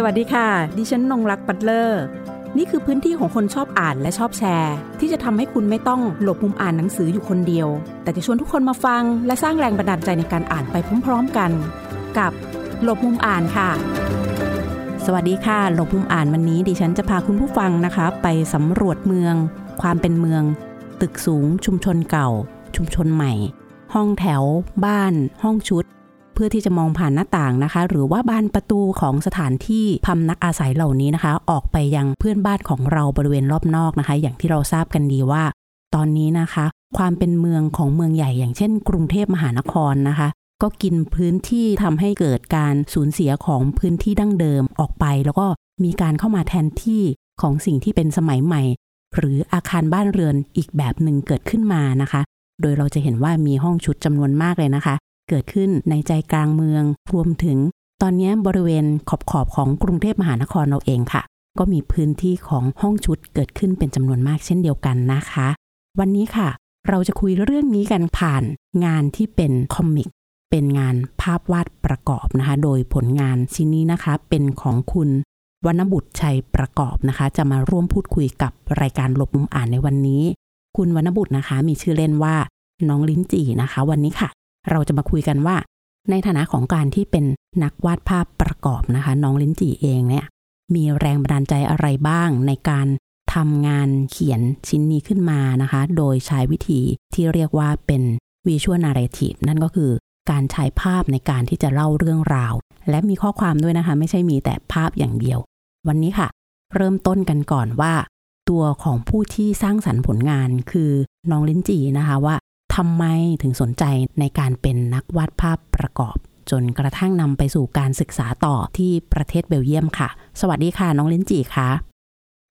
สวัสดีค่ะ ดิฉันนงรักปัตเลอร์ นี่คือพื้นที่ของคนชอบอ่านและชอบแชร์ ที่จะทำให้คุณไม่ต้องหลบมุมอ่านหนังสืออยู่คนเดียว แต่จะชวนทุกคนมาฟัง และสร้างแรงบันดาลใจในการอ่านไปพร้อม ๆกัน กับหลบมุมอ่านค่ะ สวัสดีค่ะ หลบมุมอ่านวันนี้ ดิฉันจะพาคุณผู้ฟังนะคะ ไปสำรวจเมือง ความเป็นเมือง ตึกสูง ชุมชนเก่า ชุมชนใหม่ ห้องแถว บ้าน ห้องชุด พื่อที่จะมองผ่านหน้าต่างนะคะ หรือว่าบานประตูของสถานที่พำนักอาศัยเหล่านี้นะคะ ออกไปยังเพื่อนบ้านของเราบริเวณรอบนอกนะคะ อย่างที่เราทราบกันดีว่า ตอนนี้นะคะ ความเป็นเมืองของเมืองใหญ่ อย่างเช่น กรุงเทพมหานครนะคะก็กินพื้นที่ทำให้เกิดการสูญเสียของพื้นที่ดั้งเดิมออกไป แล้วก็มีการเข้ามาแทนที่ของสิ่งที่เป็นสมัยใหม่ หรืออาคารบ้านเรือนอีกแบบหนึ่งเกิดขึ้นมานะคะ โดยเราจะเห็นว่ามีห้องชุดจำนวนมากเลยนะคะ เกิดขึ้นในใจกลางเมือง รวมถึงตอนนี้บริเวณขอบขอบของกรุงเทพมหานครเราเองค่ะ ก็มีพื้นที่ของห้องชุดเกิดขึ้นเป็นจำนวนมากเช่นเดียวกันนะคะ วันนี้ค่ะ เราจะคุยเรื่องนี้กันผ่านงานที่เป็นคอมิกเป็นงานภาพวาดประกอบนะคะ โดยผลงานชิ้นนี้นะคะ เป็นของคุณวรรณบุตรชัยประกอบนะคะ จะมาร่วมพูดคุยกับรายการหลบมุมอ่านในวันนี้ คุณวรรณบุตรนะคะ มีชื่อเล่นว่าน้องลิ้นจี่นะคะ วันนี้ค่ะ เราจะมาคุยกันว่า ในฐานะของการที่เป็นนักวาดภาพประกอบนะคะ น้องลิ้นจี่เองเนี่ย มีแรงบันดาลใจอะไรบ้างในการทำงานเขียนชิ้นนี้ขึ้นมานะคะ โดยใช้วิธีที่เรียกว่าเป็น Visual Narrative นั่นก็คือการใช้ภาพในการที่จะเล่าเรื่องราว และมีข้อความด้วยนะคะ ไม่ใช่มีแต่ภาพอย่างเดียว วันนี้ค่ะ เริ่มต้นกันก่อนว่า ตัวของผู้ที่สร้างสรรค์ผลงานคือน้องลิ้นจีนะคะว่า ทำไมถึงสนใจในการเป็นนักวาดภาพประกอบ จนกระทั่งนำไปสู่การศึกษาต่อที่ประเทศเบลเยียมค่ะ สวัสดีค่ะน้องลิ้นจีค่ะ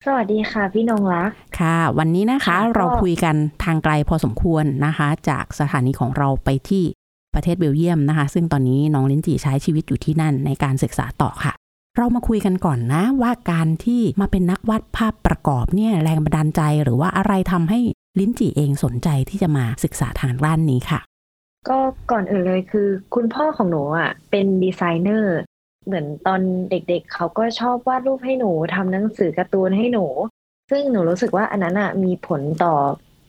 สวัสดีค่ะ พี่นงรักค่ะ วันนี้นะคะค่ะเราคุยกันทางไกลพอสมควรนะคะ จากสถานีของเราไปที่ประเทศเบลเยียมนะคะ ซึ่งตอนนี้น้องลิ้นจีใช้ชีวิตอยู่ที่นั่นในการศึกษาต่อค่ะ เรามาคุยกันก่อนนะ ว่าการที่มาเป็นนักวาดภาพประกอบเนี่ยแรงบันดาลใจหรือว่าอะไรทำให้ ลิ้นจีเองสนใจที่จะมาศึกษาทางด้านนี้ค่ะ ก็ก่อนอื่นเลยคือ คุณพ่อของหนูอะเป็นดีไซเนอร์เหมือนตอนเด็กๆเขาก็ชอบวาดรูปให้หนูทำหนังสือการ์ตูนให้หนู ซึ่งหนูรู้สึกว่าอันนั้นอะมีผลต่อ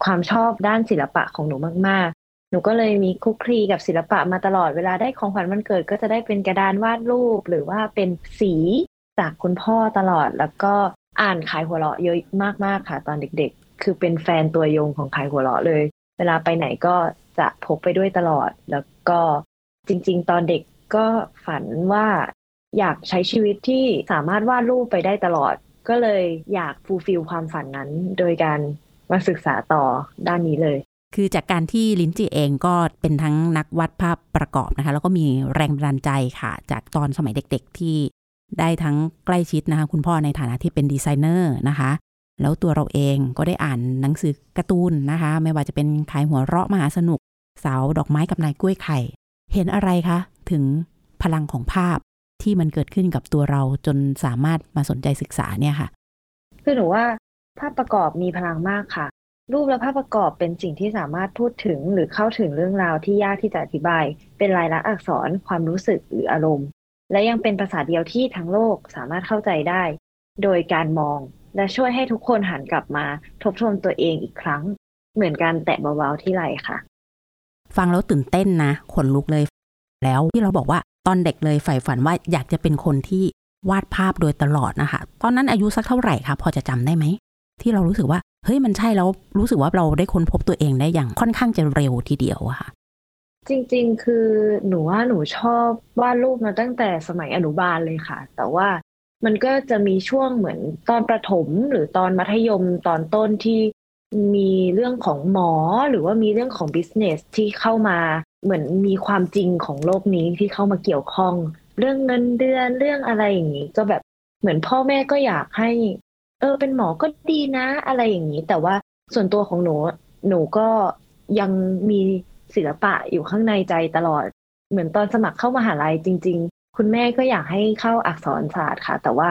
ความชอบด้านศิลปะของหนูมากๆ หนูก็เลยมีคุกคลีกับศิลปะมาตลอดเวลาได้ของขวัญวันเกิด ก็จะได้เป็นกระดานวาดรูป หรือว่าเป็นสีจากคุณพ่อตลอด แล้วก็อ่านขายหัวเราะเยอะมากๆค่ะ ตอนเด็กๆ คือเป็นแฟนตัวยงของขายหัวเราะเลย เวลาไปไหนก็จะพกไปด้วยตลอด แล้วก็จริง ๆ ตอนเด็กก็ฝันว่าอยากใช้ชีวิตที่สามารถวาดรูปไปได้ตลอด ก็เลยอยาก fulfill ความฝันนั้น โดยการมาศึกษาต่อด้านนี้เลย คือจากการที่ลิ้นจีเองก็เป็นทั้งนักวาดภาพประกอบนะคะ แล้วก็มีแรงบันดาลใจค่ะ จากตอนสมัยเด็กๆที่ได้ทั้งใกล้ชิดนะคะ คุณพ่อในฐานะที่เป็นดีไซเนอร์นะคะ แล้วตัวเราเองก็ได้อ่านหนังสือการ์ตูนนะคะ ไม่ว่าจะเป็นขายหัวเราะมหาสนุก เสาดอกไม้กับนายกล้วยไข่ เห็นอะไรคะ ถึงพลังของภาพที่มันเกิดขึ้นกับตัวเราจนสามารถมาสนใจศึกษาเนี่ยค่ะคือหนูว่าภาพประกอบมีพลังมากค่ะ รูปและภาพประกอบเป็นสิ่งที่สามารถพูดถึงหรือเข้าถึงเรื่องราวที่ยากที่จะอธิบาย เป็นลายลักษณ์อักษร ความรู้สึกหรืออารมณ์ และยังเป็นภาษาเดียวที่ทั้งโลกสามารถเข้าใจได้ โดยการมอง และช่วยให้ทุกคนหันกลับมาทบทวนตัวเองอีกครั้ง เหมือนการแตะเบาๆที่ไหล่ค่ะ ฟังแล้วตื่นเต้นนะขนลุกเลย แล้วที่เราบอกว่าตอนเด็กเลยใฝ่ฝันว่าอยากจะเป็นคนที่วาดภาพโดยตลอดนะคะ ตอนนั้นอายุสักเท่าไหร่คะพอจะจำได้ไหม ที่เรารู้สึกว่า เฮ้ยมันใช่แล้วรู้สึกว่าเราได้ค้นพบตัวเองได้อย่างค่อนข้างจะเร็วทีเดียวอะค่ะ จริง ๆ คือหนูว่าหนูชอบวาดรูปมาตั้งแต่สมัยอนุบาลเลยค่ะ แต่ว่า มันก็จะมีช่วงเหมือนตอนประถมหรือตอนมัธยมตอนต้นที่มีเรื่องของหมอหรือว่ามีเรื่องของ business ที่เข้ามาเหมือนมีความจริงของโลกนี้ที่เข้ามาเกี่ยวข้อง เรื่องเงินเดือนเรื่องอะไรอย่างนี้ก็แบบเหมือนพ่อแม่ก็อยากให้ เออเป็นหมอก็ดีนะ อะไรอย่างนี้ แต่ว่าส่วนตัวของหนูหนูก็ยังมีศิลปะอยู่ข้างในใจตลอด เหมือนตอนสมัครเข้ามหาลัยจริง คุณแม่ก็อยากให้เข้าอักษรศาสตร์ค่ะ แต่ว่า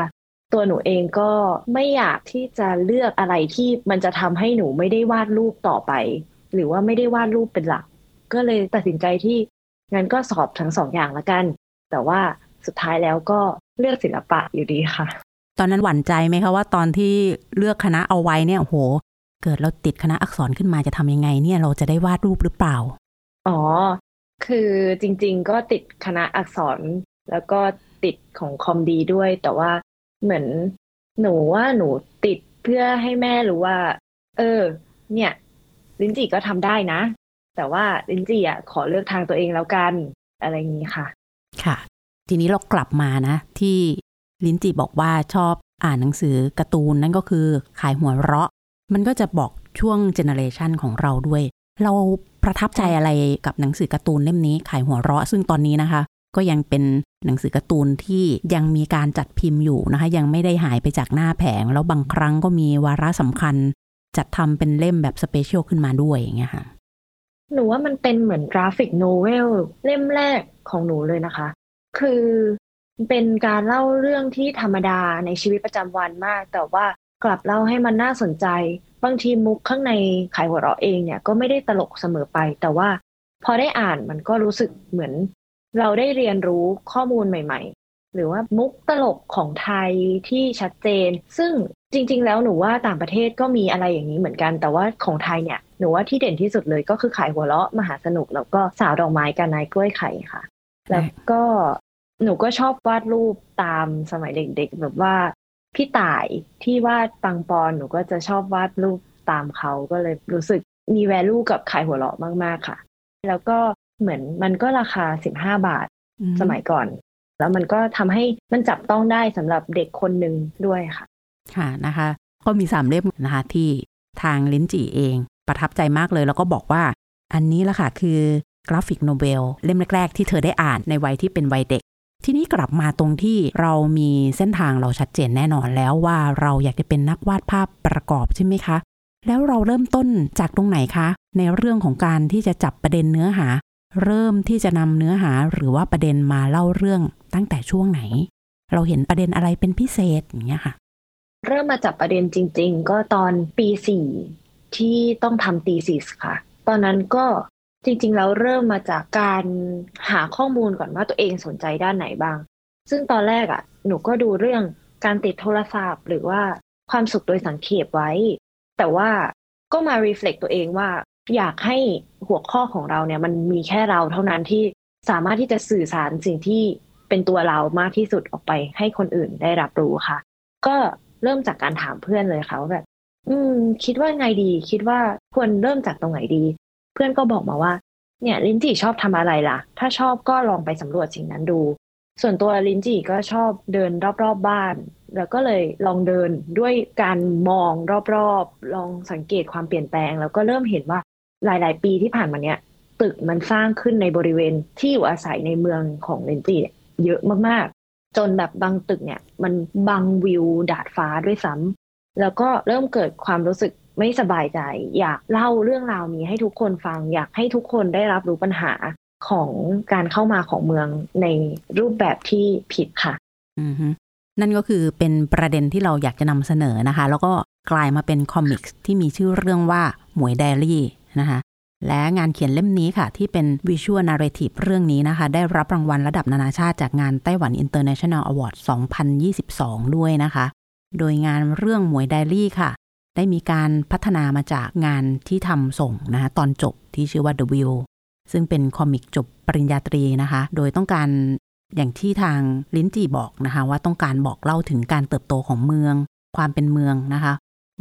ตัวหนูเองก็ไม่อยากที่จะเลือกอะไรที่มันจะทำให้หนูไม่ได้วาดรูปต่อไป หรือว่าไม่ได้วาดรูปเป็นหลัก ก็เลยตัดสินใจที่งั้นก็สอบทั้งสองอย่างละกัน แต่ว่าสุดท้ายแล้วก็เลือกศิลปะอยู่ดีค่ะ ตอนนั้นหวั่นใจไหมคะว่าตอนที่เลือกคณะเอาไว้เนี่ยโห เกิดเราติดคณะอักษรขึ้นมาจะทำยังไง เนี่ยเราจะได้วาดรูปหรือเปล่า อ๋อ คือจริง ๆ ก็ติดคณะอักษร แล้วก็ติดของคอมดีด้วย แต่ว่าเหมือนหนูว่าหนูติดเพื่อให้แม่รู้ว่า เออ เนี่ย ลินจีก็ทำได้นะ แต่ว่าลินจีอะขอเลือกทางตัวเองแล้วกัน อะไรอย่างนี้ค่ะ ค่ะ ทีนี้เรากลับมานะ ที่ลินจีบอกว่าชอบอ่านหนังสือการ์ตูนนั่นก็คือขายหัวเราะ มันก็จะบอกช่วงเจเนอเรชันของเราด้วย เราประทับใจอะไรกับหนังสือการ์ตูนเล่มนี้ขายหัวเราะ ซึ่งตอนนี้นะคะ ก็ยังเป็นหนังสือการ์ตูนที่ยังมีการจัดพิมพ์อยู่นะคะ ยังไม่ได้หายไปจากหน้าแผง แล้วบางครั้งก็มีวาระสำคัญ จัดทำเป็นเล่มแบบสเปเชียลขึ้นมาด้วยอย่างเงี้ยค่ะหนูว่ามันเป็นเหมือน graphic novel เล่มแรกของหนูเลยนะคะ คือเป็นการเล่าเรื่องที่ธรรมดาในชีวิตประจำวันมาก แต่ว่ากลับเล่าให้มันน่าสนใจ บางทีมุกข้างในขายหัวเราะเองเนี่ยก็ไม่ได้ตลกเสมอไป แต่ว่าพอได้อ่านมันก็รู้สึกเหมือน เราได้เรียนรู้ข้อมูลใหม่ ๆ หรือว่ามุกตลกของไทยที่ชัดเจน ซึ่งจริง ๆ แล้วหนูว่าต่างประเทศก็มีอะไรอย่างนี้เหมือนกัน แต่ว่าของไทยเนี่ยหนูว่าที่เด่นที่สุดเลยก็คือขายหัวเราะมหาสนุก แล้วก็สาวดอกไม้กับนายกล้วยไข่ค่ะ แล้วก็หนูก็ชอบวาดรูปตามสมัยเด็กๆแบบว่าพี่ต่ายที่วาดปังปอนหนูก็จะชอบวาดรูปตามเขาก็เลยรู้สึกมีแวลูกับขายหัวเราะมากๆค่ะ แล้วก็ เหมือนมันก็ราคาสิบห้าบาทสมัยก่อน แล้วมันก็ทำให้มันจับต้องได้สำหรับเด็กคนหนึ่งด้วยค่ะ ค่ะนะคะ ก็มีสามเล่มนะคะที่ทางลิ้นจีเอง ประทับใจมากเลยแล้วก็บอกว่า อันนี้ละค่ะคือ graphic novel เล่มแรก ๆ ที่เธอได้อ่านในวัยที่เป็นวัยเด็ก ทีนี้กลับมาตรงที่เรามีเส้นทางเราชัดเจนแน่นอนแล้วว่าเราอยากจะเป็นนักวาดภาพประกอบใช่ไหมคะ แล้วเราเริ่มต้นจากตรงไหนคะ ในเรื่องของการที่จะจับประเด็นเนื้อหา เริ่มที่จะนำเนื้อหาหรือว่าประเด็นมาเล่าเรื่องตั้งแต่ช่วงไหน เราเห็นประเด็นอะไรเป็นพิเศษอย่างเงี้ยค่ะ เริ่มมาจับประเด็นจริง ๆ ก็ตอนปีสี่ที่ต้องทำตีสิสค่ะ ตอนนั้นก็จริงๆแล้วเริ่มมาจากการหาข้อมูลก่อนว่าตัวเองสนใจด้านไหนบ้าง ซึ่งตอนแรกอะ่ะ หนูก็ดูเรื่องการติดโทรศัพท์ หรือว่าความสุขโดยสังเขปไว้ แต่ว่าก็มา reflect ตัวเองว่า อยากให้หัวข้อของเราเนี่ย มันมีแค่เราเท่านั้นที่สามารถที่จะสื่อสารสิ่งที่เป็นตัวเรามากที่สุดออกไปให้คนอื่นได้รับรู้ค่ะ ก็เริ่มจากการถามเพื่อนเลยค่ะว่าแบบ อืม คิดว่าไงดี คิดว่าควรเริ่มจากตรงไหนดี เพื่อนก็บอกมาว่า เนี่ยลินจีชอบทำอะไรล่ะ ถ้าชอบก็ลองไปสำรวจสิ่งนั้นดู ส่วนตัวลินจีก็ชอบเดินรอบๆบบ้าน แล้วก็เลยลองเดินด้วยการมองรอบๆ ลองสังเกตความเปลี่ยนแปลง แล้วก็เริ่มเห็นว่า หลาย ๆ ปีที่ผ่านมาเนี้ยตึกมันสร้างขึ้นในบริเวณที่อยู่อาศัยในเมืองของลินจีเยอะมากๆ จนแบบบางตึกเนี่ย มันบังวิวดาดฟ้าด้วยซ้ำแล้วก็เริ่มเกิดความรู้สึกไม่สบายใจ อยากเล่าเรื่องราวนี้ให้ทุกคนฟัง อยากให้ทุกคนได้รับรู้ปัญหาของการเข้ามาของเมืองในรูปแบบที่ผิดค่ะ อือนั่นก็คือเป็นประเด็นที่เราอยากจะนำเสนอนะคะ แล้วก็กลายมาเป็นคอมิกส์ที่มีชื่อเรื่องว่าหมวยไดรี่ นะคะและงานเขียนเล่มนี้ค่ะ ที่เป็น visual narrative เรื่องนี้นะคะ ได้รับรางวัลระดับนานาชาติจากงานไต้หวัน International Award 2022 ด้วยนะคะ โดยงานเรื่องหมวยไดอารี่ค่ะ ได้มีการพัฒนามาจากงานที่ทำส่งนะคะตอนจบที่ชื่อว่า The View ซึ่งเป็น comic จบปริญญาตรีนะคะ โดยต้องการอย่างที่ทางลิ้นจีบอกนะคะ ว่าต้องการบอกเล่าถึงการเติบโตของเมือง ความเป็นเมืองนะคะ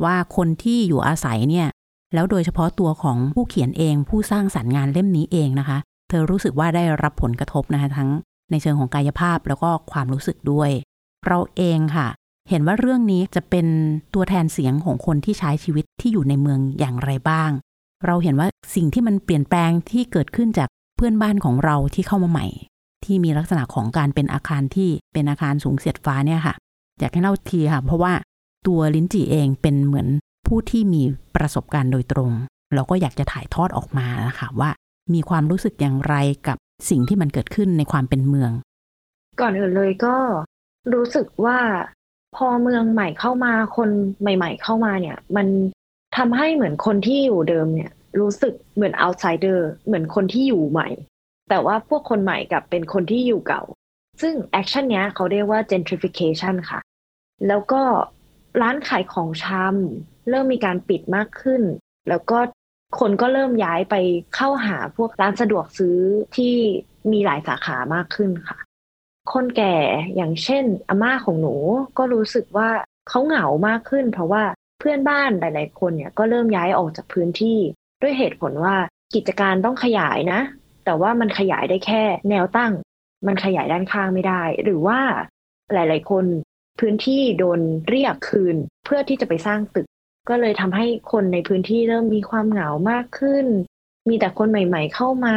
ว่าคนที่อยู่อาศัยเนี่ย แล้วโดยเฉพาะตัวของผู้เขียนเอง ผู้สร้างสรรค์งานเล่มนี้เองนะคะ เธอรู้สึกว่าได้รับผลกระทบนะคะ ทั้งในเชิงของกายภาพแล้วก็ความรู้สึกด้วย เราเองค่ะ เห็นว่าเรื่องนี้จะเป็นตัวแทนเสียงของคนที่ใช้ชีวิตที่อยู่ในเมืองอย่างไรบ้าง เราเห็นว่าสิ่งที่มันเปลี่ยนแปลงที่เกิดขึ้นจากเพื่อนบ้านของเราที่เข้ามาใหม่ ที่มีลักษณะของการเป็นอาคารที่เป็นอาคารสูงเสียดฟ้าเนี่ยค่ะ อยากให้เล่าทีค่ะ เพราะว่าตัวลิ้นจีเองเป็นเหมือน ผู้ที่มีประสบการณ์โดยตรง เราก็อยากจะถ่ายทอดออกมานะคะว่า มีความรู้สึกอย่างไรกับสิ่งที่มันเกิดขึ้นในความเป็นเมือง ก่อนอื่นเลยก็รู้สึกว่าพอเมืองใหม่เข้ามาคนใหม่ ๆ เข้ามาเนี่ย มันทำให้เหมือนคนที่อยู่เดิมเนี่ย รู้สึกเหมือน outsider เหมือนคนที่อยู่ใหม่ แต่ว่าพวกคนใหม่กับเป็นคนที่อยู่เก่า ซึ่งแอคชั่นเนี้ยเขาเรียกว่า gentrification ค่ะ แล้วก็ ร้านขายของชำเริ่มมีการปิดมากขึ้น แล้วก็คนก็เริ่มย้ายไปเข้าหาพวกร้านสะดวกซื้อที่มีหลายสาขามากขึ้นค่ะ คนแก่อย่างเช่นอาม่าของหนูก็รู้สึกว่าเขาเหงามากขึ้น เพราะว่าเพื่อนบ้านหลาย ๆ คนเนี่ยก็เริ่มย้ายออกจากพื้นที่ ด้วยเหตุผลว่ากิจการต้องขยายนะ แต่ว่ามันขยายได้แค่แนวตั้ง มันขยายด้านข้างไม่ได้ หรือว่าหลาย ๆ คน พื้นที่โดนเรียกคืนเพื่อที่จะไปสร้างตึก ก็เลยทำให้คนในพื้นที่เริ่มมีความเหงามากขึ้น มีแต่คนใหม่ ๆ เข้ามา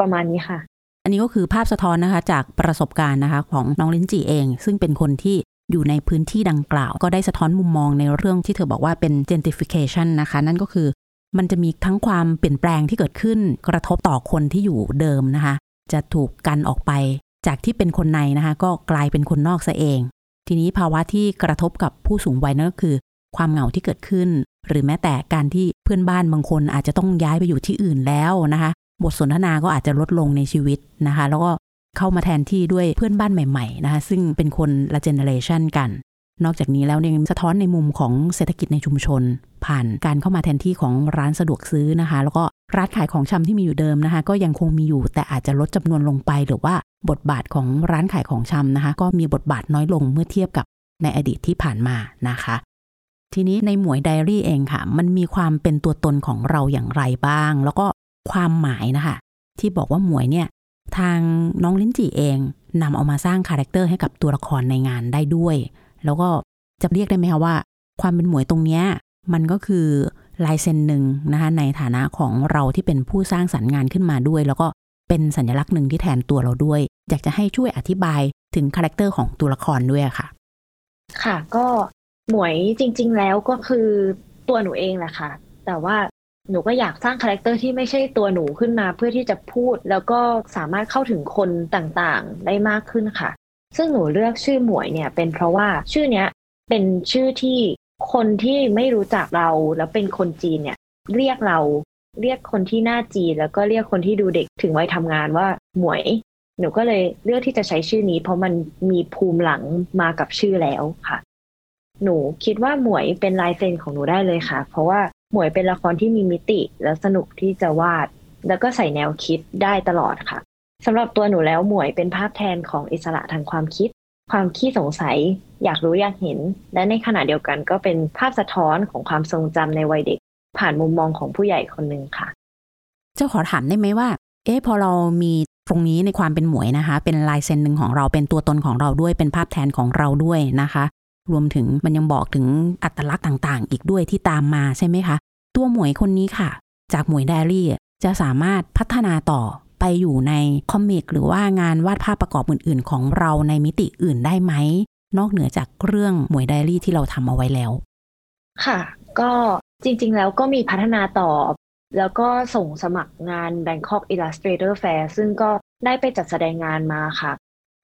ประมาณนี้ค่ะ อันนี้ก็คือภาพสะท้อนนะคะ จากประสบการณ์นะคะของน้องลินจีเอง ซึ่งเป็นคนที่อยู่ในพื้นที่ดังกล่าว ก็ได้สะท้อนมุมมองในเรื่องที่เธอบอกว่าเป็น gentrification นะคะ นั่นก็คือมันจะมีทั้งความเปลี่ยนแปลงที่เกิดขึ้น กระทบต่อคนที่อยู่เดิมนะคะ จะถูกกันออกไป จากที่เป็นคนในนะคะ ก็กลายเป็นคนนอกซะเอง ทีนี้ภาวะที่กระทบกับผู้สูงวัยนั่นก็คือ ความเหงาที่เกิดขึ้น หรือแม้แต่การที่เพื่อนบ้านบางคนอาจจะต้องย้ายไปอยู่ที่อื่นแล้วนะคะ บทสนทนาก็อาจจะลดลงในชีวิตนะคะ แล้วก็เข้ามาแทนที่ด้วยเพื่อนบ้านใหม่ๆนะคะซึ่งเป็นคนละเจเนเรชันกัน นอกจากนี้แล้วเนี่ยสะท้อนในมุมของเศรษฐกิจในชุมชน ผ่านการเข้ามาแทนที่ของร้านสะดวกซื้อนะคะ แล้วก็ ร้านขายของชำที่มีอยู่เดิมนะคะ ก็ยังคงมีอยู่แต่อาจจะลดจำนวนลงไป หรือว่าบทบาทของร้านขายของชำนะคะ ก็มีบทบาทน้อยลงเมื่อเทียบกับในอดีตที่ผ่านมานะคะ ทีนี้ในหมวยไดอารี่เองค่ะ มันมีความเป็นตัวตนของเราอย่างไรบ้าง แล้วก็ความหมายนะคะ ที่บอกว่าหมวยเนี่ยทางน้องลิ้นจีเองนำเอามาสร้าง character ให้กับตัวละครในงานได้ด้วย แล้วก็จะเรียกได้ไหมคะว่า ความเป็นหมวยตรงเนี้ยมันก็คือ ลายเซ็นหนึ่งนะคะในฐานะของเราที่เป็นผู้สร้างสรรค์งานขึ้นมาด้วย แล้วก็เป็นสัญลักษณ์หนึ่งที่แทนตัวเราด้วย อยากจะให้ช่วยอธิบายถึง character ของตัวละครด้วยค่ะ ค่ะก็หมวยจริง ๆ แล้วก็คือตัวหนูเองแหละค่ะ แต่ว่าหนูก็อยากสร้าง character ที่ไม่ใช่ตัวหนูขึ้นมาเพื่อที่จะพูด แล้วก็สามารถเข้าถึงคนต่างๆ ได้มากขึ้นค่ะ ซึ่งหนูเลือกชื่อหมวยเนี่ยเป็นเพราะว่าชื่อเนี้ยเป็นชื่อที่ คนที่ไม่รู้จักเราแล้วเป็นคนจีนเนี่ย เรียกเราเรียกคนที่หน้าจีนแล้วก็เรียกคนที่ดูเด็กถึงวัยทำงานว่าหมวย หนูก็เลยเลือกที่จะใช้ชื่อนี้ เพราะมันมีภูมิหลังมากับชื่อแล้วค่ะ หนูคิดว่าหมวยเป็นลายเซ็นของหนูได้เลยค่ะ เพราะว่าหมวยเป็นละครที่มีมิติและสนุกที่จะวาด แล้วก็ใส่แนวคิดได้ตลอดค่ะสำหรับตัวหนูแล้วหมวยเป็นภาพแทนของอิสระทางความคิด ความขี้สงสัยอยากรู้อยากเห็น และในขณะเดียวกันก็เป็นภาพสะท้อนของความทรงจำในวัยเด็ก ผ่านมุมมองของผู้ใหญ่คนหนึ่งค่ะ เจ้าขอถามได้ไหมว่า เอ๊ะพอเรามีตรงนี้ในความเป็นหมวยนะคะ เป็นลายเซ็นหนึ่งของเราเป็นตัวตนของเราด้วยเป็นภาพแทนของเราด้วยนะคะ รวมถึงมันยังบอกถึงอัตลักษณ์ต่างๆ อีกด้วยที่ตามมาใช่ไหมคะ ตัวหมวยคนนี้ค่ะ จากหมวยไดอารี่จะสามารถพัฒนาต่อ ไปอยู่ใน comic หรือว่างานวาดภาพประกอบอื่น ๆ ของเราในมิติอื่นได้ไหม นอกเหนือจากเรื่องหมวยไดอารี่ที่เราทำเอาไว้แล้ว ค่ะ ก็จริง ๆ แล้วก็มีพัฒนาต่อ แล้วก็ส่งสมัครงาน Bangkok Illustrator Fair ซึ่งก็ได้ไปจัดแสดงงานมาค่ะ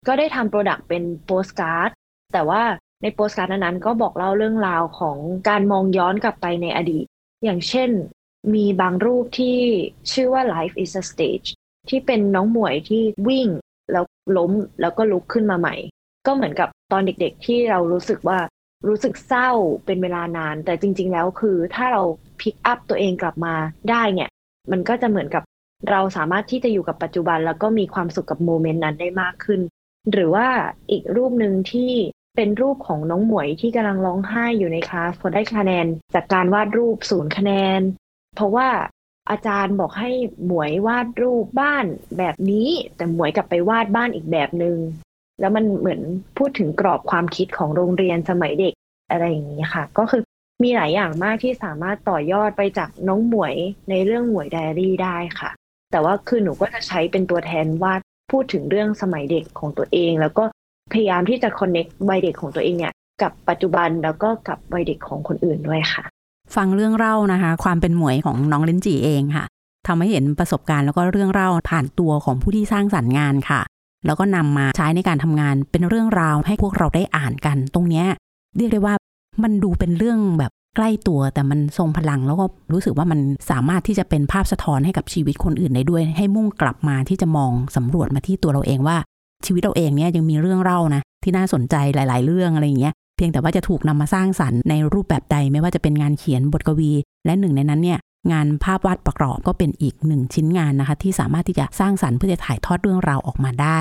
ก็ได้ทำ product เป็นโปสการ์ดแต่ว่าในโปสการ์ดนั้นก็บอกเล่าเรื่องราวของการมองย้อนกลับไปในอดีต อย่างเช่น มีบางรูปที่ชื่อว่า Life is a Stage ที่เป็นน้องหมวยที่วิ่งแล้วล้มแล้วก็ลุกขึ้นมาใหม่ ก็เหมือนกับตอนเด็กๆ ที่เรารู้สึกว่ารู้สึกเศร้าเป็นเวลานาน แต่จริง ๆ แล้วคือถ้าเรา pick up ตัวเองกลับมาได้เนี่ย มันก็จะเหมือนกับเราสามารถที่จะอยู่กับปัจจุบัน แล้วก็มีความสุขกับ moment นั้นได้มากขึ้น หรือว่าอีกรูปหนึ่งที่เป็นรูปของน้องหมวยที่กำลังร้องไห้อยู่ในคลาสพอได้คะแนน จากการวาดรูปศูนย์คะแนน เพราะว่า อาจารย์บอกให้หมวยวาดรูปบ้านแบบนี้ แต่หมวยกลับไปวาดบ้านอีกแบบหนึง่งแล้วมันเหมือนพูดถึงกรอบความคิดของโรงเรียนสมัยเด็กอะไรอย่างนี้ค่ะ ก็คือมีหลายอย่างมากที่สามารถต่อยอดไปจากน้องหมวยในเรื่องหมวยไดอารี่ได้ค่ะ แต่ว่าคือหนูก็จะใช้เป็นตัวแทนวาดพูดถึงเรื่องสมัยเด็กของตัวเอง แล้วก็พยายามที่จะคอนเน็กวัยเด็กของตัวเองเนี่ยกับปัจจุบันแล้วก็กับวัยเด็กของคนอื่นด้วยค่ะ ฟังเรื่องเล่านะคะ ความเป็นหมวยของน้องลินจีเองค่ะทำให้เห็นประสบการณ์แล้วก็เรื่องเล่าผ่านตัวของผู้ที่สร้างสรรค์งานค่ะ แล้วก็นำมาใช้ในการทำงานเป็นเรื่องราวให้พวกเราได้อ่านกัน ตรงเนี้ยเรียกได้ว่ามันดูเป็นเรื่องแบบใกล้ตัวแต่มันทรงพลังแล้วก็รู้สึกว่ามันสามารถที่จะเป็นภาพสะท้อนให้กับชีวิตคนอื่นได้ด้วย ให้มุ่งกลับมาที่จะมองสำรวจมาที่ตัวเราเองว่าชีวิตเราเองเนี่ยยังมีเรื่องเล่านะที่น่าสนใจหลาย ๆ เรื่องอะไรอย่างเงี้ย เพียงแต่ว่าจะถูกนำมาสร้างสรรค์ในรูปแบบใดไม่ว่าจะเป็นงานเขียนบทกวี และหนึ่งในนั้นเนี่ยงานภาพวาดประกอบก็เป็นอีกหนึ่งชิ้นงานนะคะ ที่สามารถที่จะสร้างสรรค์เพื่อจะถ่ายทอดเรื่องราวออกมาได้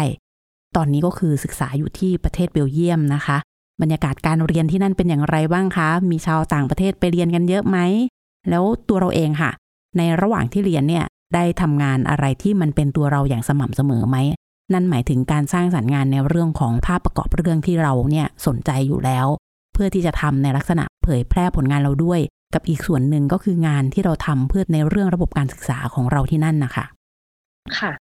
ตอนนี้ก็คือศึกษาอยู่ที่ประเทศเบลเยียมนะคะ บรรยากาศการเรียนที่นั่นเป็นอย่างไรบ้างคะ มีชาวต่างประเทศไปเรียนกันเยอะไหม แล้วตัวเราเองค่ะ ในระหว่างที่เรียนเนี่ยได้ทำงานอะไรที่มันเป็นตัวเราอย่างสม่ำเสมอไหม นั่นหมายถึงการสร้างสรรค์งานในเรื่องของภาพประกอบเรื่องที่เราเนี่ยสนใจอยู่แล้ว เพื่อที่จะทำในลักษณะเผยแพร่ผลงานเราด้วย กับอีกส่วนหนึ่งก็คืองานที่เราทำเพื่อในเรื่องระบบการศึกษาของเราที่นั่นนะคะค่ะ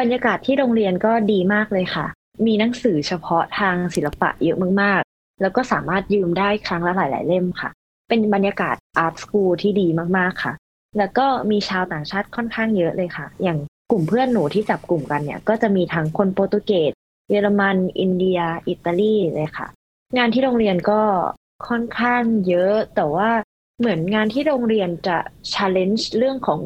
บรรยากาศที่โรงเรียนก็ดีมากเลยค่ะ มีหนังสือเฉพาะทางศิลปะเยอะมากๆ แล้วก็สามารถยืมได้ครั้งละหลาย ๆ เล่มค่ะ เป็นบรรยากาศ art school ที่ดีมากๆค่ะ แล้วก็มีชาวต่างชาติค่อนข้างเยอะเลยค่ะ อย่าง กลุ่มเพื่อนหนูที่จับกลุ่มกันเนี่ย ก็จะมีทั้งคนโปรตุเกสเยอรมัน อินเดีย อิตาลีเลยค่ะ งานที่โรงเรียนก็ค่อนข้างเยอะ แต่ว่าเหมือนงานที่โรงเรียนจะ challenge เรื่องของ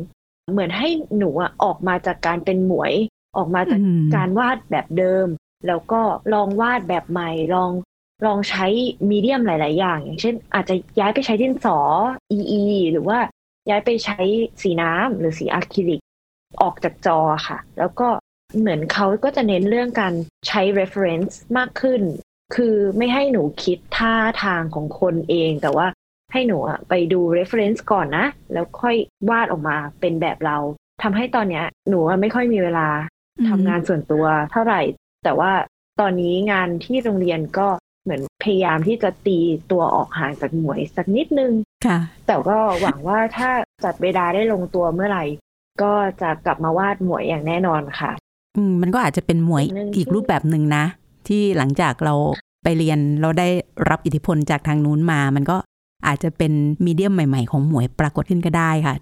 เหมือนให้หนูออกมาจากการเป็นหมวย ออกมาจากการวาดแบบเดิม แล้วก็ลองวาดแบบใหม่ลองลองใช้มีเดียมหลาย ๆ อย่าง อย่างเช่น อาจจะย้ายไปใช้ดินสอ EE หรือว่าย้ายไปใช้สีน้ำหรือสีอะคริลิก ออกจากจอค่ะ แล้วก็เหมือนเขาก็จะเน้นเรื่องการใช้ reference มากขึ้น คือไม่ให้หนูคิดท่าทางของคนเอง แต่ว่าให้หนูไปดู reference ก่อนนะ แล้วค่อยวาดออกมาเป็นแบบเราทำให้ตอนเนี้ย หนูไม่ค่อยมีเวลาทำงานส่วนตัวเท่าไหร่ แต่ว่าตอนนี้งานที่โรงเรียนก็เหมือนพยายามที่จะตีตัวออกห่างจากหมวยสักนิดนึง ค่ะ แต่ก็หวังว่าถ้าจัดเวลาได้ลงตัวเมื่อไหร่ ก็จะกลับมาวาดหมวยอย่างแน่นอนค่ะ อืมมันก็อาจจะเป็นหมวยอีกรูปแบบหนึ่งนะ ที่หลังจากเราไปเรียนเราได้รับอิทธิพลจากทางนู้นมา มันก็อาจจะเป็นมีเดียมใหม่ ๆ ของหมวยปรากฏขึ้นก็ได้ค่ะ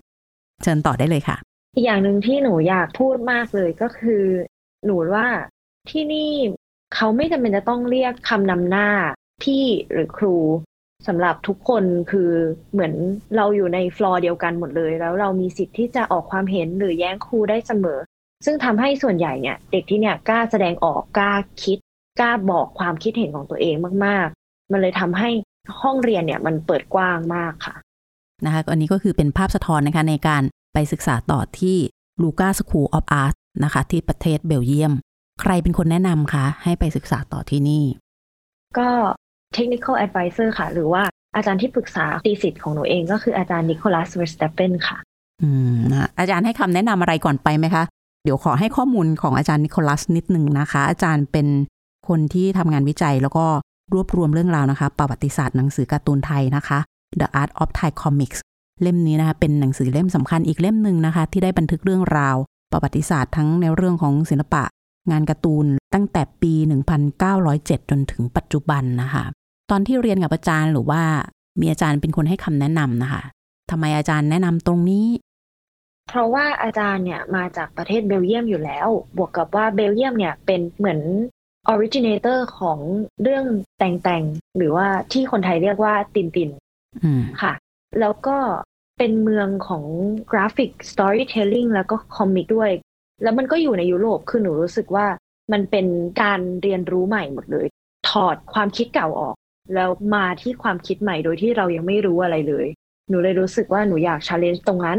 เชิญต่อได้เลยค่ะ อีกอย่างหนึ่งที่หนูอยากพูดมากเลยก็คือ หนูว่าที่นี่เขาไม่จำเป็นจะต้องเรียกคำนำหน้าพี่หรือครู สำหรับทุกคนคือเหมือนเราอยู่ในฟลอร์เดียวกันหมดเลย แล้วเรามีสิทธิ์ที่จะออกความเห็นหรือแย้งครูได้เสมอ ซึ่งทำให้ส่วนใหญ่เนี่ยเด็กที่เนี่ยกล้าแสดงออกกล้าคิดกล้าบอกความคิดเห็นของตัวเองมาก ๆ มันเลยทำให้ห้องเรียนเนี่ยมันเปิดกว้างมากค่ะนะคะอันนี้ก็คือเป็นภาพสะท้อนนะคะในการไปศึกษาต่อที่ LUCA School of Arts นะคะที่ประเทศเบลเยียม ใครเป็นคนแนะนำคะ ให้ไปศึกษาต่อที่นี่ ก็ technical advisor ค่ะ หรือว่าอาจารย์ที่ปรึกษา thesis ของหนูเองก็คืออาจารย์นิโคลัสเวอร์สเตเปนค่ะ อืมนะอาจารย์ให้คำแนะนำอะไรก่อนไปไหมคะ เดี๋ยวขอให้ข้อมูลของอาจารย์นิโคลัสนิดนึงนะคะ อาจารย์เป็นคนที่ทำงานวิจัยแล้วก็รวบรวมเรื่องราวนะคะ ประวัติศาสตร์หนังสือการ์ตูนไทยนะคะ The Art of Thai Comics เล่มนี้นะคะเป็นหนังสือเล่มสำคัญอีกเล่มหนึ่งนะคะ ที่ได้บันทึกเรื่องราว ประวัติศาสตร์ทั้งในเรื่องของศิลปะ งานการ์ตูนตั้งแต่ปี 1907 จนถึงปัจจุบันนะคะ ตอนที่เรียนกับอาจารย์หรือว่ามีอาจารย์เป็นคนให้คำแนะนำนะคะทำไมอาจารย์แนะนำตรงนี้ เพราะว่าอาจารย์เนี่ยมาจากประเทศเบลเยียมอยู่แล้ว บวกกับว่าเบลเยียมเนี่ยเป็นเหมือน originator ของเรื่องแต่งแต่งหรือว่าที่คนไทยเรียกว่าตินตินค่ะ แล้วก็เป็นเมืองของกราฟิก storytelling แล้วก็คอมิกด้วย แล้วมันก็อยู่ในยุโรปคือหนูรู้สึกว่ามันเป็นการเรียนรู้ใหม่หมดเลย ถอดความคิดเก่าออก แล้วมาที่ความคิดใหม่โดยที่เรายังไม่รู้อะไรเลย หนูเลยรู้สึกว่าหนูอยาก challenge ตรงนั้น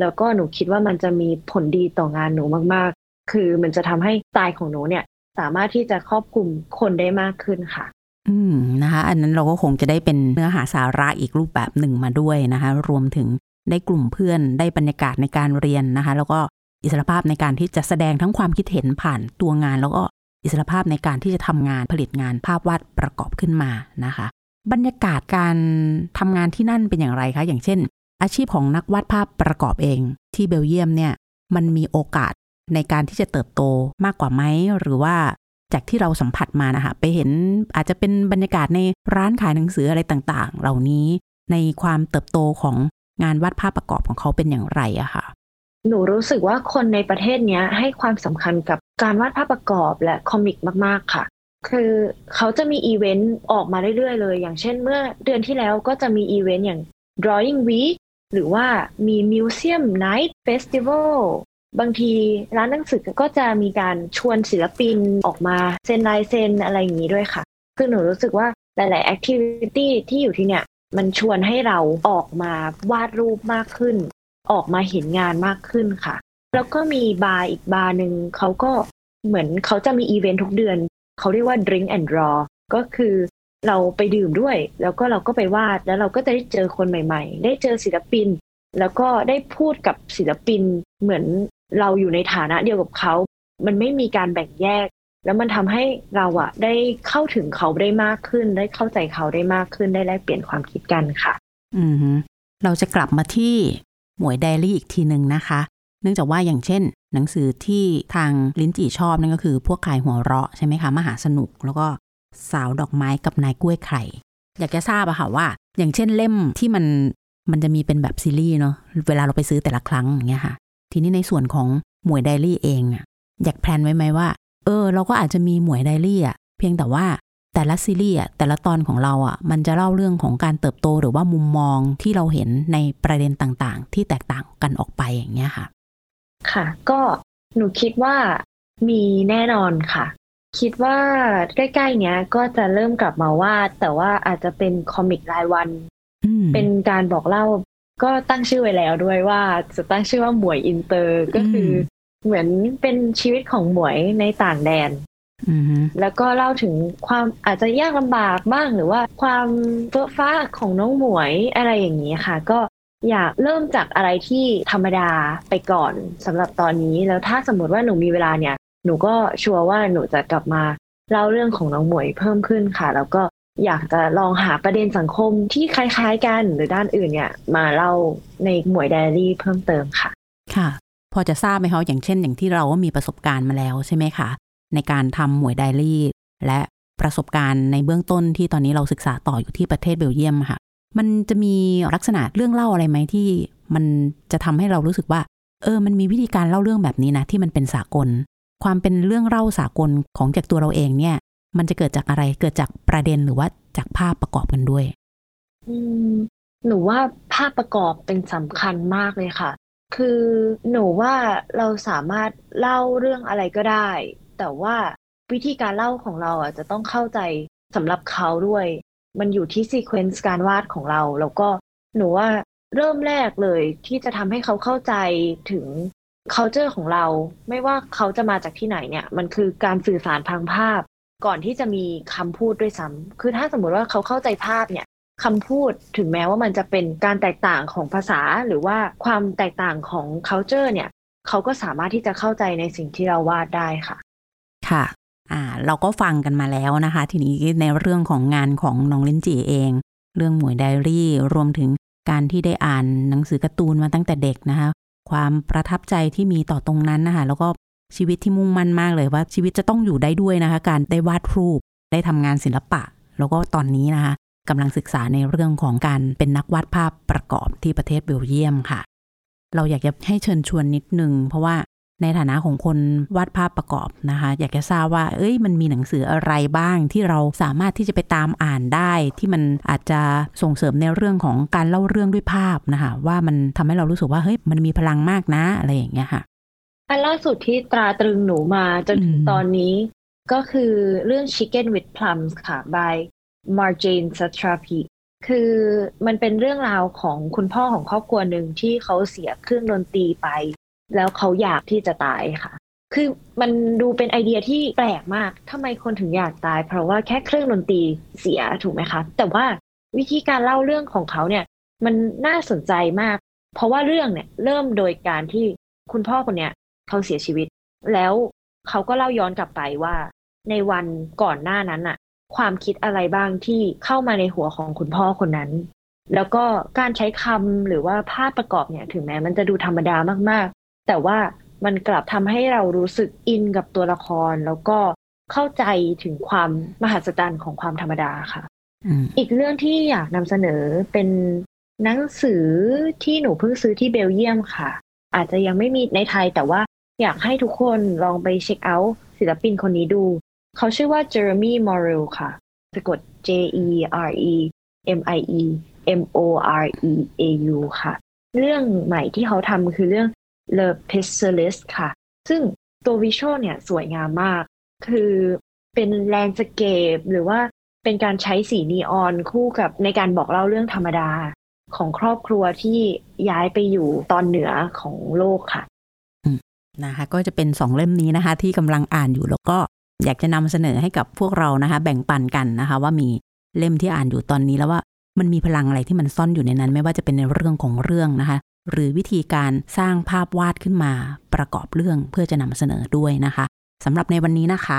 แล้วก็หนูคิดว่ามันจะมีผลดีต่องานหนูมากๆ คือมันจะทำให้สไตล์ของหนูเนี่ย สามารถที่จะครอบคลุมคนได้มากขึ้นค่ะ อืมนะคะ อันนั้นเราก็คงจะได้เป็นเนื้อหาสาระอีกรูปแบบหนึ่งมาด้วยนะคะ รวมถึงได้กลุ่มเพื่อนได้บรรยากาศในการเรียนนะคะ แล้วก็ อิสรภาพในการที่จะแสดงทั้งความคิดเห็นผ่านตัวงาน แล้วก็อิสรภาพในการที่จะทำงานผลิตงานภาพวาดประกอบขึ้นมานะคะ บรรยากาศการทำงานที่นั่นเป็นอย่างไรคะ อย่างเช่น อาชีพของนักวาดภาพประกอบเอง ที่เบลเยียมเนี่ยมันมีโอกาสในการที่จะเติบโตมากกว่าไหมหรือว่าจากที่เราสัมผัสมานะคะไปเห็นอาจจะเป็นบรรยากาศในร้านขายหนังสืออะไรต่างๆ เหล่านี้ในความเติบโตของงานวาดภาพประกอบของเขาเป็นอย่างไรอะค่ะ หนูรู้สึกว่าคนในประเทศนี้ให้ความสำคัญกับการวาดภาพประกอบและคอมิกมาก ๆ ค่ะ คือเขาจะมีอีเวนต์ออกมาเรื่อย ๆ เลย อย่างเช่นเมื่อเดือนที่แล้วก็จะมีอีเวนต์อย่าง drawing week หรือว่ามี museum night festival บางทีร้านหนังสือก็จะมีการชวนศิลปินออกมาเซ็นลายเซ็นอะไรอย่างนี้ด้วยค่ะ คือหนูรู้สึกว่าหลาย ๆ activity ที่อยู่ที่เนี่ย มันชวนให้เราออกมาวาดรูปมากขึ้น ออกมาเห็นงานมากขึ้นค่ะ แล้วก็มีบาร์อีกบาร์หนึ่งเขาก็เหมือนเขาจะมีอีเวนต์ทุกเดือน เขาเรียกว่า drink and draw ก็คือเราไปดื่มด้วย แล้วก็เราก็ไปวาดแล้วเราก็จะได้เจอคนใหม่ๆ ได้เจอศิลปิน แล้วก็ได้พูดกับศิลปินเหมือนเราอยู่ในฐานะเดียวกับเขา มันไม่มีการแบ่งแยก แล้วมันทำให้เราอะได้เข้าถึงเขาได้มากขึ้น ได้เข้าใจเขาได้มากขึ้นได้แลกเปลี่ยนความคิดกันค่ะ อืมเราจะกลับมาที่ หมวยไดรี่อีกทีหนึ่งนะคะ เนื่องจากว่าอย่างเช่น หนังสือที่ทางลิ้นจี่ชอบนั่นก็คือ พวกขายหัวเราะใช่ไหมคะมหาสนุก แล้วก็สาวดอกไม้กับนายกล้วยไข่อยากจะทราบอะค่ะว่า อย่างเช่นเล่มที่มันมันจะมีเป็นแบบซีรีส์เนาะเวลาเราไปซื้อแต่ละครั้งอย่างเงี้ยค่ะ ทีนี้ในส่วนของหมวยไดอารี่เองอะอยาก plan ไว้ไหมว่า เออ เราก็อาจจะมีหมวยไดอารี่อะเพียงแต่ว่า แต่ละซีรีส์อะแต่ละตอนของเราอะมันจะเล่าเรื่องของการเติบโตหรือว่ามุมมองที่เราเห็นในประเด็นต่างๆ ที่แตกต่างกันออกไปอย่างเงี้ยค่ะ ค่ะ ก็หนูคิดว่ามีแน่นอนค่ะ คิดว่าใกล้ๆเนี้ยก็จะเริ่มกลับมาวาด แต่ว่าอาจจะเป็นคอมิกรายวันอืมเป็นการบอกเล่า ก็ตั้งชื่อไว้แล้วด้วยว่าจะตั้งชื่อว่าหมวยอินเตอร์ก็คืออเหมือนเป็นชีวิตของหมวยในต่างแดนอืม แล้วก็เล่าถึงความอาจจะยากลำบากบ้างหรือว่าความเฟ้อฟ้าของน้องหมวยอะไรอย่างนี้ค่ะ ก็อยากเริ่มจากอะไรที่ธรรมดาไปก่อนสำหรับตอนนี้ แล้วถ้าสมมติว่าหนูมีเวลาเนี่ย หนูก็ชัวร์ว่าหนูจะกลับมาเล่าเรื่องของน้องหมวยเพิ่มขึ้นค่ะ แล้วก็อยากจะลองหาประเด็นสังคมที่คล้ายๆกันหรือด้านอื่นเนี่ย มาเล่าในหมวยไดอารี่เพิ่มเติมค่ะ ค่ะ พอจะทราบไหมคะอย่างเช่น อย่างที่เราว่ามีประสบการณ์มาแล้วใช่ไหมคะ ในการทำหมวยไดรี่ และประสบการณ์ในเบื้องต้นที่ตอนนี้เราศึกษาต่ออยู่ที่ประเทศเบลเยียมค่ะ มันจะมีลักษณะเรื่องเล่าอะไรไหมที่ มันจะทำให้เรารู้สึกว่า เออ มันมีวิธีการเล่าเรื่องแบบนี้นะที่มันเป็นสากล ความเป็นเรื่องเล่าสากลของจากตัวเราเองเนี่ย มันจะเกิดจากอะไรเกิดจากประเด็นหรือว่าจากภาพประกอบกันด้วย อืมหนูว่าภาพประกอบเป็นสำคัญมากเลยค่ะ คือหนูว่าเราสามารถเล่าเรื่องอะไรก็ได้ แต่ว่าวิธีการเล่าของเราอะจะต้องเข้าใจสำหรับเขาด้วย มันอยู่ที่ซีเควนซ์การวาดของเรา แล้วก็หนูว่าเริ่มแรกเลยที่จะทำให้เขาเข้าใจถึง culture ของเรา ไม่ว่าเขาจะมาจากที่ไหนเนี่ย มันคือการสื่อสารทางภาพ ก่อนที่จะมีคำพูดด้วยซ้ำคือถ้าสมมติว่าเขาเข้าใจภาพเนี่ยคำพูดถึงแม้ว่ามันจะเป็นการแตกต่างของภาษาหรือว่าความแตกต่างของ culture เนี่ย เขาก็สามารถที่จะเข้าใจในสิ่งที่เราวาดได้ค่ะ ค่ะอ่าเราก็ฟังกันมาแล้วนะคะ ทีนี้ในเรื่องของงานของน้องลินจีเอง เรื่องหมวยไดอารี่รวมถึงการที่ได้อ่านหนังสือการ์ตูนมาตั้งแต่เด็กนะคะ ความประทับใจที่มีต่อตรงนั้นนะคะแล้วก็ชีวิตที่มุ่งมั่นมากเลยว่าชีวิตจะต้องอยู่ได้ด้วยนะคะ การได้วาดรูปได้ทำงานศิลปะ แล้วก็ตอนนี้นะคะกำลังศึกษาในเรื่องของการเป็นนักวาดภาพประกอบที่ประเทศเบลเยียมค่ะ เราอยากจะให้เชิญชวนนิดนึงเพราะว่า ในฐานะของคนวาดภาพประกอบนะคะ อยากจะทราบว่า เอ้ยมันมีหนังสืออะไรบ้างที่เราสามารถที่จะไปตามอ่านได้ ที่มันอาจจะส่งเสริมในเรื่องของการเล่าเรื่องด้วยภาพนะคะ ว่ามันทำให้เรารู้สึกว่าเฮ้ยมันมีพลังมากนะอะไรอย่างเงี้ยค่ะอันล่าสุดที่ตราตรึงหนูมาจนถึงตอนนี้ ก็คือเรื่อง Chicken with Plums ค่ะ by Marjane Satrapi คือมันเป็นเรื่องราวของคุณพ่อของครอบครัวหนึ่งที่เขาเสียเครื่องดนตรีไป แล้วเขาอยากที่จะตายค่ะ คือมันดูเป็นไอเดียที่แปลกมากทำไมคนถึงอยากตาย เพราะว่าแค่เครื่องดนตรีเสียถูกไหมคะ แต่ว่าวิธีการเล่าเรื่องของเขาเนี่ย มันน่าสนใจมาก เพราะว่าเรื่องเนี่ยเริ่มโดยการที่คุณพ่อคนเนี้ยเขาเสียชีวิต แล้วเขาก็เล่าย้อนกลับไปว่า ในวันก่อนหน้านั้นอะความคิดอะไรบ้างที่เข้ามาในหัวของคุณพ่อคนนั้น แล้วก็การใช้คำหรือว่าภาพประกอบเนี่ย ถึงแม้มันจะดูธรรมดามาก แต่ว่ามันกลับทำให้เรารู้สึกอินกับตัวละคร แล้วก็เข้าใจถึงความมหัศจรรย์ของความธรรมดาค่ะอืมอีกเรื่องที่อยากนำเสนอเป็นหนังสือที่หนูเพิ่งซื้อที่เบลเยียมค่ะ อาจจะยังไม่มีในไทยแต่ว่าอยากให้ทุกคนลองไป check out ศิลปินคนนี้ดู เขาชื่อว่า Jérémie Moreau ค่ะ สะกด J E R E M I E M O R E A U ค่ะ เรื่องใหม่ที่เขาทำคือเรื่อง Le p e s s i l i s t ค่ะ ซึ่งตัว visual เนี่ยสวยงามมาก คือเป็น landscapeปหรือว่าเป็นการใช้สีนีออนคู่กับในการบอกเล่าเรื่องธรรมดาของครอบครัวที่ย้ายไปอยู่ตอนเหนือของโลกค่ะนะคะก็จะเป็นสองเล่มนี้นะคะที่กำลังอ่านอยู่แล้วก็อยากจะนำเสนอให้กับพวกเรานะคะ แบ่งปันกันนะคะ ว่ามีเล่มที่อ่านอยู่ตอนนี้แล้วว่ามันมีพลังอะไรที่มันซ่อนอยู่ในนั้น ไม่ว่าจะเป็นในเรื่องของเรื่องนะคะ หรือวิธีการสร้างภาพวาดขึ้นมาประกอบเรื่องเพื่อจะนำเสนอด้วยนะคะสำหรับในวันนี้นะคะ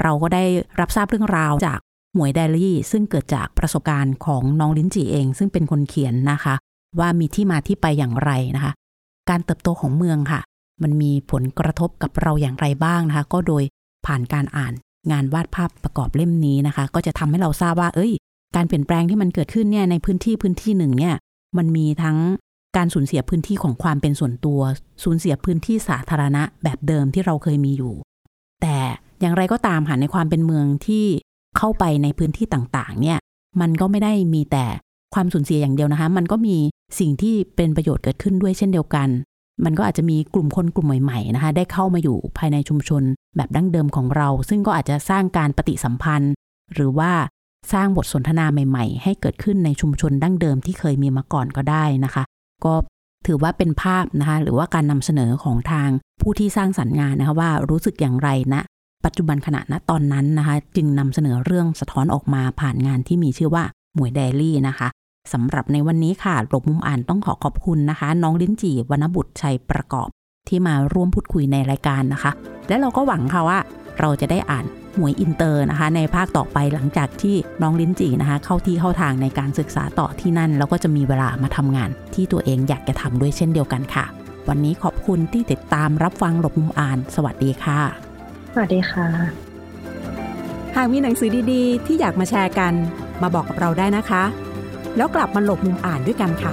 เราก็ได้รับทราบเรื่องราวจากหมวยไดรี่ ซึ่งเกิดจากประสบการณ์ของน้องลิ้นจีเอง ซึ่งเป็นคนเขียนนะคะ ว่ามีที่มาที่ไปอย่างไรนะคะ การเติบโตของเมืองค่ะ มันมีผลกระทบกับเราอย่างไรบ้างนะคะ ก็โดยผ่านการอ่านงานวาดภาพประกอบเล่มนี้นะคะ ก็จะทำให้เราทราบว่า เอ้ย การเปลี่ยนแปลงที่มันเกิดขึ้นเนี่ยในพื้นที่พื้นที่หนึ่งเนี่ย มันมีทั้ง การสูญเสียพื้นที่ของความเป็นส่วนตัว สูญเสียพื้นที่สาธารณะแบบเดิมที่เราเคยมีอยู่ แต่อย่างไรก็ตามค่ะในความเป็นเมืองที่เข้าไปในพื้นที่ต่างๆ เนี่ย มันก็ไม่ได้มีแต่ความสูญเสียอย่างเดียวนะคะ มันก็มีสิ่งที่เป็นประโยชน์เกิดขึ้นด้วยเช่นเดียวกัน มันก็อาจจะมีกลุ่มคนกลุ่มใหม่ๆนะคะ ได้เข้ามาอยู่ภายในชุมชนแบบดั้งเดิมของเรา ซึ่งก็อาจจะสร้างการปฏิสัมพันธ์ หรือว่าสร้างบทสนทนาใหม่ ๆ ให้เกิดขึ้นในชุมชนดั้งเดิมที่เคยมีมาก่อนก็ได้นะคะ ก็ถือว่าเป็นภาพนะคะหรือว่าการนำเสนอของทางผู้ที่สร้างสรรค์งานนะคะว่ารู้สึกอย่างไรนะปัจจุบันขณะณตอนนั้นนะคะ จึงนำเสนอเรื่องสะท้อนออกมาผ่านงานที่มีชื่อว่า Muay's Diary นะคะสำหรับในวันนี้ค่ะหลบมุมอ่านต้องขอขอบคุณนะคะ น้องลิ้นจี่วรรณบุตรชัยประกอบ ที่มาร่วมพูดคุยในรายการนะคะ และเราก็หวังค่ะว่า เราจะได้อ่าน หมวยอินเตอร์นะคะ ในภาคต่อไปหลังจากที่น้องลิ้นจี่นะคะ เข้าที่เข้าทางในการศึกษาต่อที่นั่น แล้วก็จะมีเวลามาทำงาน ที่ตัวเองอยากจะทำด้วยเช่นเดียวกันค่ะ วันนี้ขอบคุณที่ติดตามรับฟังหลบมุมอ่าน สวัสดีค่ะ สวัสดีค่ะ หากมีหนังสือดีๆ ที่อยากมาแชร์กัน มาบอกกับเราได้นะคะ แล้วกลับมาหลบมุมอ่านด้วยกันค่ะ